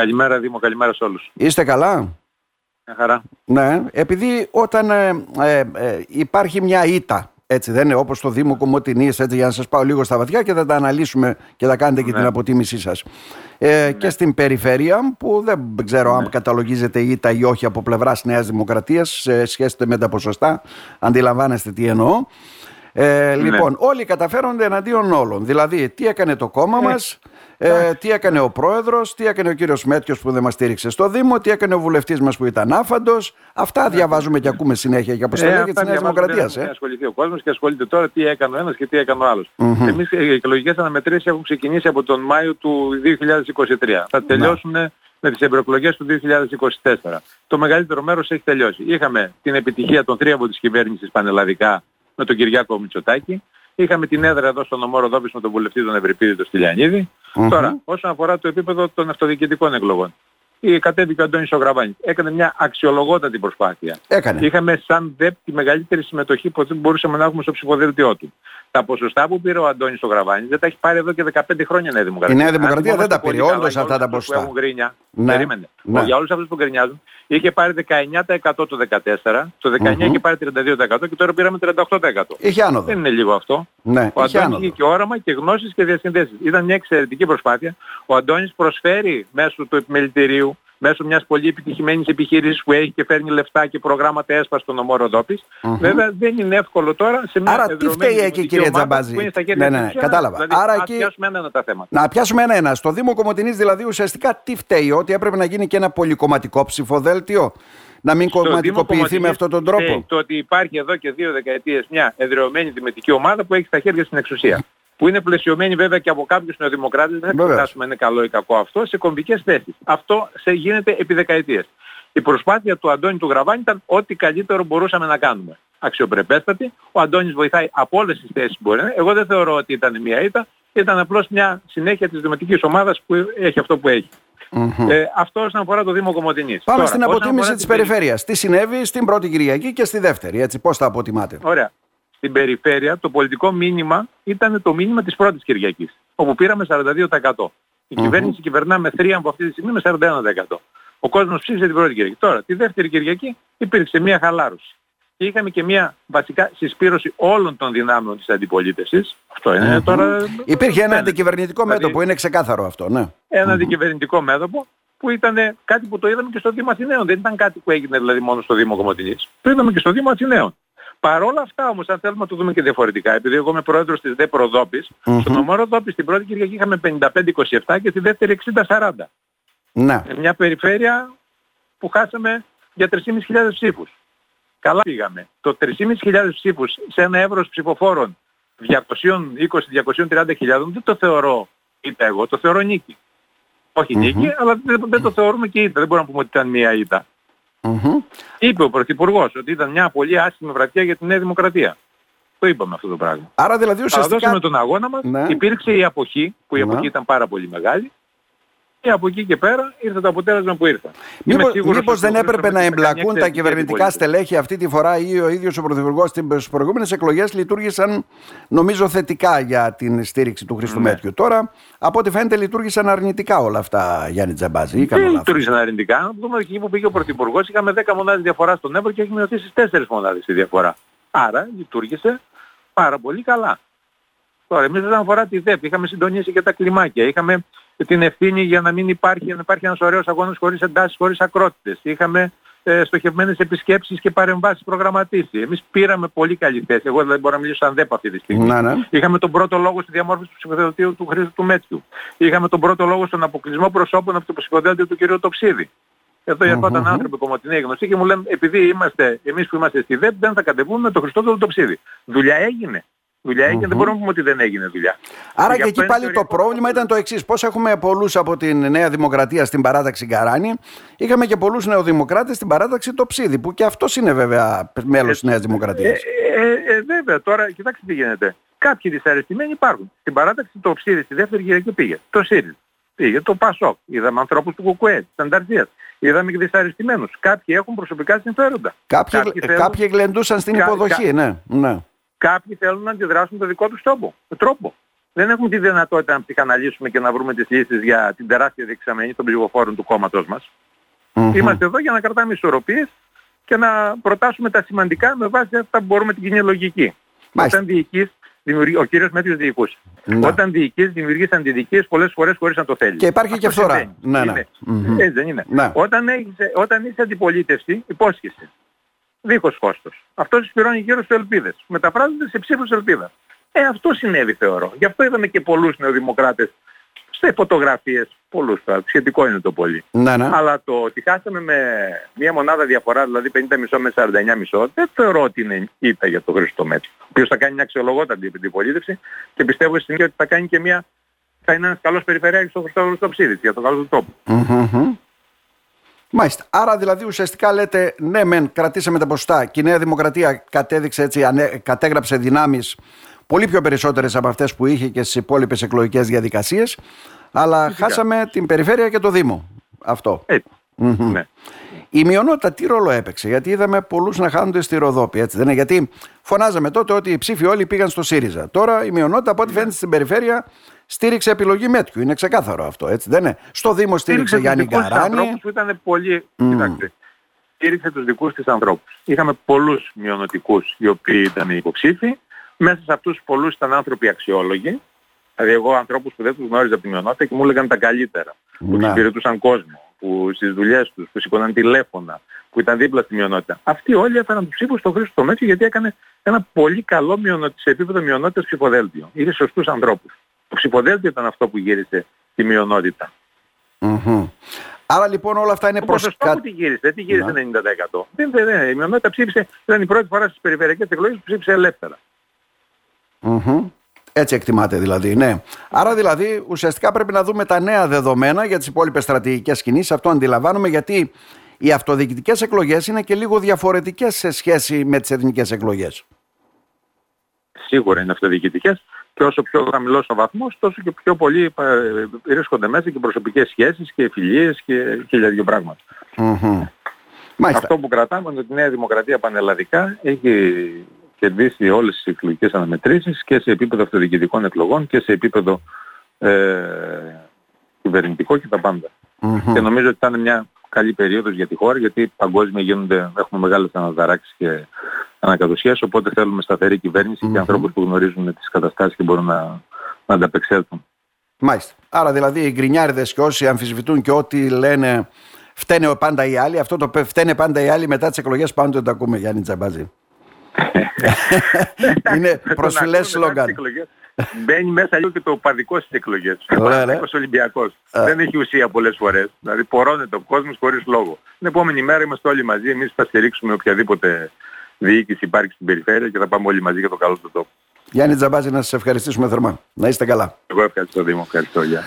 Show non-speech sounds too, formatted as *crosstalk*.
Καλημέρα Δήμο, καλημέρα σε όλους. Είστε καλά; Μια χαρά. Ναι, επειδή όταν ε, ε, ε, υπάρχει μια ήττα, έτσι δεν είναι όπως το Δήμο Κομωτινής, έτσι για να σας πάω λίγο στα βαθιά και θα τα αναλύσουμε και θα κάνετε και Ναι. την αποτίμησή σας. Ε, Και στην περιφέρεια που δεν ξέρω αν καταλογίζεται ήττα ή όχι από πλευράς Νέας Δημοκρατίας σε σχέση με τα ποσοστά, αντιλαμβάνεστε τι εννοώ. Ε, λοιπόν, όλοι καταφέρονται εναντίον όλων. Δηλαδή, τι έκανε το κόμμα μας, ε, τι έκανε ο πρόεδρος, τι έκανε ο κύριος Μέτιος που δεν μας στήριξε στο Δήμο, τι έκανε ο βουλευτής μας που ήταν άφαντος. Αυτά διαβάζουμε και ακούμε συνέχεια για αποστολή και της αυτά Νέας διαβάζουμε, Δημοκρατίας. δεν Ε. Έχει ασχοληθεί ο κόσμος και ασχολείται τώρα τι έκανε ο ένας και τι έκανε ο άλλος. Εμείς ε, οι εκλογικές αναμετρήσεις έχουν ξεκινήσει από τον Μάιο του 2023. Θα τελειώσουν με τις ευρωεκλογές του 2024. Το μεγαλύτερο μέρος έχει τελειώσει. Είχαμε την επιτυχία των τρίαβων της κυβέρνησης πανελλαδικά με τον Κυριάκο Μητσοτάκη. Είχαμε την έδρα εδώ στον Ομόρο Δόπης με τον βουλευτή τον Ευρυπίδη τον στυλιανιδη Τώρα, όσον αφορά το επίπεδο των αυτοδιοικητικών εκλογών. Η κατέβηκε ο Αντώνης ο Γραβάνης. Έκανε μια αξιολογότατη προσπάθεια. Έκανε. Είχαμε σαν ΔΕΠ τη μεγαλύτερη συμμετοχή που δεν μπορούσαμε να έχουμε στο ψηφοδέλτιό του. Τα ποσοστά που πήρε ο Αντώνης στο Γραβάνη δεν τα έχει πάρει εδώ και 15 χρόνια η Νέα Δημοκρατία. Η Νέα Δημοκρατία Αν δεν τα θυμόμαστε πήρε, πολύ όντως καλά, αυτά για τα όλους αυτούς ποσοστά. Που έχουν γκρίνια. Ναι. Περίμενε. Ναι. Για όλους αυτούς που γκρινιάζουν είχε πάρει 19% το 14, το 19 είχε πάρει 32% και τώρα πήραμε 38%. Είχε άνοδο. Δεν είναι λίγο αυτό. Ναι, Ο είχε Αντώνης άνοδο. είχε και όραμα και γνώσεις και διασυνδέσεις. Ήταν μια εξαιρετική προσπάθεια. Ο Αντώνης προσφέρει μέσω του επιμελητηρίου, μέσω μιας πολύ επιτυχημένης επιχείρησης που έχει και φέρνει λεφτά και προγράμματα έσπα στον ομό Ροδόπης. Βέβαια δεν είναι εύκολο τώρα σε μια Άρα τι εδρωμένη φταίει εκεί, δημοτική κύριε ομάδα Τζαμπάζη; που είναι στα χέρια Ναι, ναι, της ναι, Κυβέρνησης. κατάλαβα. Δηλαδή, Άρα ας εκεί- πιάσουμε ένα-ένα τα θέματα. Να πιάσουμε ένα-ένα. Στο Δήμο Κομωτινής δηλαδή ουσιαστικά τι φταίει, ότι έπρεπε να γίνει και ένα πολυκομματικό ψηφοδέλτιο; Να μην Στο κομματικοποιηθεί Δήμο με Κομματινής αυτόν τον τρόπο; φταίει Το ότι υπάρχει εδώ και δύο δεκαετίες μια εδρεωμένη δημοτική ομάδα που έχει στα χέρια στην εξουσία. Που είναι πλαισιωμένη βέβαια και από κάποιους νεοδημοκράτες, δεν θα Βεβαίως. εξετάσουμε είναι καλό ή κακό αυτό, σε κομβικές θέσεις. Αυτό σε γίνεται επί δεκαετίες. Η προσπάθεια του Αντώνη του Γραβάνη ήταν ό,τι καλύτερο μπορούσαμε να κάνουμε. Αξιοπρεπέστατη. Ο Αντώνης βοηθάει από όλες τις θέσεις που μπορεί να είναι. Εγώ δεν θεωρώ ότι ήταν μια ήττα. Ήταν απλώς μια συνέχεια της δημοτικής ομάδας που έχει αυτό που έχει. Ε, αυτό όσον αφορά το Δήμο Κομωτινής. Πάμε Τώρα, στην όσον αποτίμηση αφορά της την περι- περιφέρειας. Τι συνέβη στην πρώτη Κυριακή και στη δεύτερη. Έτσι, πώς τα αποτιμάτε; Ωραία. Στην περιφέρεια το πολιτικό μήνυμα ήταν το μήνυμα της πρώτης Κυριακής, όπου πήραμε 42%. Η κυβέρνηση κυβερνά με θρίαμβο αυτή τη στιγμή με 41%. Ο κόσμος ψήφισε την πρώτη Κυριακή. Τώρα, τη δεύτερη Κυριακή υπήρξε μια χαλάρωση. Και είχαμε και μια βασικά συσπήρωση όλων των δυνάμεων της αντιπολίτευσης. Αυτό είναι τώρα... Υπήρχε ένα φαίνεται. αντικυβερνητικό Δηλαδή, μέτωπο, είναι ξεκάθαρο αυτό, ναι. ένα αντικυβερνητικό μέτωπο που ήταν κάτι που το είδαμε και στο Δήμο Αθηναίων. Δεν ήταν κάτι που έγινε δηλαδή μόνο στο Δήμο Κομωτινής. Το είδαμε και στο Δήμο Αθηναίων. Παρ' όλα αυτά όμως, αν θέλουμε να το δούμε και διαφορετικά, επειδή εγώ είμαι πρόεδρος της ΔΕΠ Ροδόπης, στον νομό Ροδόπης την πρώτη Κυριακή είχαμε 55-27 και τη δεύτερη 60-40. Ναι. Σε μια περιφέρεια που χάσαμε για 3.500 ψήφους. Καλά πήγαμε. Το 3.500 ψήφους σε ένα εύρος ψηφοφόρων 220-230 χιλιάδων δεν το θεωρώ ήττα εγώ, το θεωρώ νίκη. Όχι νίκη, αλλά δεν, δεν το θεωρούμε και ήττα. Δεν μπορούμε να πούμε ότι ήταν μία ήττα. Μμμ. Είπε ο Πρωθυπουργός ότι ήταν μια πολύ άσχημη βραδιά για τη Νέα Δημοκρατία. Το είπαμε αυτό το πράγμα. Άρα δηλαδή Αλλά ουσιαστικά... δώσαμε τον αγώνα μας, Ναι. υπήρξε η αποχή, που η Ναι. αποχή ήταν πάρα πολύ μεγάλη, και από εκεί και πέρα ήρθε το αποτέλεσμα που ήρθε. Είμαι Μήπως, σίγουρος μήπως ότι δεν ο έπρεπε Χρήστος να δεν θα κάνει εμπλακούν τα εξαιρετική κυβερνητικά αντιπολίτευση. στελέχη αυτή τη φορά ή ο ίδιος ο Πρωθυπουργός στις προηγούμενες εκλογές λειτουργήσαν νομίζω θετικά για την στήριξη του Ναι. Χρήστου Μέτριου. Τώρα από ό,τι φαίνεται λειτουργήσαν αρνητικά όλα αυτά Γιάννη Τζαμπάζη ή κάνω Δεν λάθος. λειτουργήσαν αρνητικά. Να δούμε εκεί που πήγε ο Πρωθυπουργός, είχαμε 10 μονάδες διαφορά στον Εύρο και έχει μειωθεί στις 4 μονάδες η διαφορά. Άρα λειτουργήσε πάρα πολύ καλά. Τώρα, εμείς όσον αφορά τη ΔΕΠ, είχαμε συντονίσει και τα κλιμάκια. Είχαμε την ευθύνη για να μην υπάρχει, να υπάρχει ένας ωραίος αγώνας χωρίς εντάσεις, χωρίς ακρότητες. Είχαμε ε, στοχευμένες επισκέψεις και παρεμβάσεις προγραμματίσει. Εμείς πήραμε πολύ καλή θέση. Εγώ δεν μπορώ να μιλήσω σαν ΔΕΠ αυτή τη στιγμή. Ναι, ναι. Είχαμε τον πρώτο λόγο στη διαμόρφωση του ψηφοδελτίου του Χρήστου του Μέτσιου. Είχαμε τον πρώτο λόγο στον αποκλεισμό προσώπων από το ψηφοδέλτιο του κ. Τοξίδη. Εδώ ερχόταν άνθρωποι κομματινοί γνωστοί και μου λένε επειδή είμαστε, εμείς που είμαστε στη ΔΕΠ δεν θα κατεβούμε με τον Χριστόδουλο Τοξίδη. Δουλειά έγινε. Δουλειά έγινε, δεν μπορούμε να πούμε ότι δεν έγινε δουλειά. Άρα Γι' και αυτό εκεί είναι πάλι το θεωριακό πρόβλημα ήταν το εξής. Πώς έχουμε πολλούς από την Νέα Δημοκρατία στην παράταξη Γκαράνη, είχαμε και πολλούς νεοδημοκράτες στην παράταξη το Ψίδι, που και αυτός είναι βέβαια μέλος της Νέας Δημοκρατίας. Ε, ε, ε, βέβαια, τώρα κοιτάξτε τι γίνεται. Κάποιοι δυσαρεστημένοι υπάρχουν. Στην παράταξη το ψήρι στη δεύτερη Κυριακή πήγε. Το ΣΥΡΙΖ. Πήγε το ΠΑΣΟΚ. Είδαμε ανθρώπους του ΚΟΚΟΕ, της Ανταρσίας. Είδαμε και δυσαρεστημένους. Κάποιοι έχουν προσωπικά συμφέροντα. Κάποιοι, Κάποιοι θέλουν- κάποιοι γλεντούσαν στην Κα- υποδοχή, κα- ναι. ναι. Κάποιοι θέλουν να αντιδράσουν με το δικό τους τρόπο. Με τρόπο. δεν έχουμε τη δυνατότητα να ψυχαναλύσουμε και να βρούμε τις λύσεις για την τεράστια δεξαμενή των ψηφοφόρων του κόμματος μας. Είμαστε εδώ για να κρατάμε ισορροπίες και να προτάσουμε τα σημαντικά με βάση αυτά που μπορούμε την κοινή λογική. Όταν διοικείς, ο κύριος Μέτριος διοικούσε. Ναι. Όταν διοικείς δημιουργείς αντιδικίες πολλές φορές χωρίς να το θέλεις. Και υπάρχει και φθορά. Ναι, ναι. Έτσι δεν είναι. Ναι. Όταν, έχεις, όταν είσαι αντιπολίτευση, υπόσχεσαι. Δίχως κόστος. Αυτό συσπηρώνει γύρω σου ελπίδες. Μεταφράζονται σε ψήφους ελπίδα. Ε, αυτό συνέβη θεωρώ. Γι' αυτό είδαμε και πολλούς νεοδημοκράτες σε φωτογραφίες, πολλούς τώρα, σχετικό είναι το πολύ. Ναι, ναι. Αλλά το ότι χάσαμε με μία μονάδα διαφορά, δηλαδή 50 μισό με 49 μισό, δεν θεωρώ ότι είναι ήττα για το Χρήστο Μέτρο. Ο οποίος θα κάνει μια αξιολογότατη αντιπολίτευση και πιστεύω στην ότι θα κάνει και μια θα είναι ένας καλός περιφερειάρχης στο Χρήστο Ψήδης για το καλό του τοπου Μάλιστα. Άρα δηλαδή ουσιαστικά λέτε ναι μεν κρατήσαμε τα ποσοστά και η Νέα Δημοκρατία κατέδειξε έτσι, κατέγραψε δυνάμεις πολύ πιο περισσότερες από αυτές που είχε και στις υπόλοιπες εκλογικές διαδικασίες αλλά χάσαμε την περιφέρεια και το Δήμο. Αυτό. Ναι. Η μειονότητα τι ρόλο έπαιξε, γιατί είδαμε πολλούς να χάνονται στη Ροδόπη, έτσι δεν είναι; Γιατί φωνάζαμε τότε ότι οι ψήφοι όλοι πήγαν στο ΣΥΡΙΖΑ. Τώρα η μειονότητα, από ό,τι φαίνεται στην περιφέρεια, στήριξε επιλογή Μέτκιου. Είναι ξεκάθαρο αυτό, έτσι δεν είναι; Στο Δήμο στήριξε Γιάννη Γκαράνη. που ήταν πολύ. Mm. Κοιτάξτε. Στήριξε τους δικούς της ανθρώπους. Είχαμε πολλούς μειονοτικούς οι οποίοι ήταν υποψήφοι. Μέσα σε αυτούς πολλούς ήταν άνθρωποι αξιόλογοι. Δηλαδή εγώ ανθρώπους που δεν τους γνώριζα από τη μειονότητα και μου έλεγαν τα καλύτερα. Που ναι. εξυπηρετούσαν κόσμο, που στις δουλειές τους, που σηκώναν τηλέφωνα, που ήταν δίπλα στη μειονότητα. Αυτοί όλοι έφεραν τους ψήφους στο Χρήστο Μέτσο γιατί έκανε ένα πολύ καλό μειονότητα, σε επίπεδο μειονότητας ψηφοδέλτιο. Είχε σωστούς ανθρώπους. Το ψηφοδέλτιο ήταν αυτό που γύρισε τη μειονότητα. Mm-hmm. Άρα λοιπόν όλα αυτά είναι προς... Το ποσοστό που τη γύρισε, τι γύρισε ναι. 90%. Δεν, δεν, δεν, η μειονότητα ψήφισε, ήταν η πρώτη φορά στις περιφερειακές εκλογές που ψήφισε ελεύθερα. Mm-hmm. Έτσι εκτιμάται δηλαδή, ναι. Άρα δηλαδή ουσιαστικά πρέπει να δούμε τα νέα δεδομένα για τις υπόλοιπες στρατηγικές κινήσεις. Αυτό αντιλαμβάνομαι γιατί οι αυτοδιοικητικές εκλογές είναι και λίγο διαφορετικές σε σχέση με τις εθνικές εκλογές. Σίγουρα είναι αυτοδιοικητικές και όσο πιο χαμηλός ο βαθμός τόσο και πιο πολύ ε, βρίσκονται μέσα και προσωπικές σχέσεις και φιλίες και χίλια δύο πράγματα. Mm-hmm. Αυτό που κρατάμε είναι ότι η Νέα Δημοκρατία πανελλαδικά έχει κερδίσει όλες τις εκλογικές αναμετρήσεις και σε επίπεδο αυτοδιοικητικών εκλογών και σε επίπεδο ε, κυβερνητικό και τα παντα Και νομίζω ότι θα είναι μια καλή περίοδος για τη χώρα γιατί παγκόσμια γίνονται, έχουμε μεγάλες αναδαράξεις και ανακατοσίες οπότε θέλουμε σταθερή κυβέρνηση και ανθρώπους που γνωρίζουν τις καταστάσεις και μπορούν να, να ανταπεξέλθουν. Μάλιστα. Άρα δηλαδή οι γκρινιάριδες και όσοι αμφισβητούν και ό,τι λένε φταίνε πάντα οι άλλοι, αυτό το φταίνε πάντα οι άλλοι μετά τις εκλογές πάντοτε το ακούμε Γιάννη Τζαμπάζη. *laughs* είναι προσφυλές σλόγκαν. Μπαίνει μέσα λίγο και το οπαδικό στις εκλογές. Ο Παναθηναϊκός Ολυμπιακός. Δεν έχει ουσία πολλές φορές. Δηλαδή πορώνεται ο κόσμος χωρίς λόγο. Την επόμενη μέρα είμαστε όλοι μαζί. Εμείς θα στηρίξουμε οποιαδήποτε διοίκηση υπάρχει στην περιφέρεια και θα πάμε όλοι μαζί για το καλό του τόπου. Γιάννη Τζαμπάζη, να σας ευχαριστήσουμε θερμά. Να είστε καλά. Εγώ ευχαριστώ Δήμο. Ευχαριστώ. Γεια.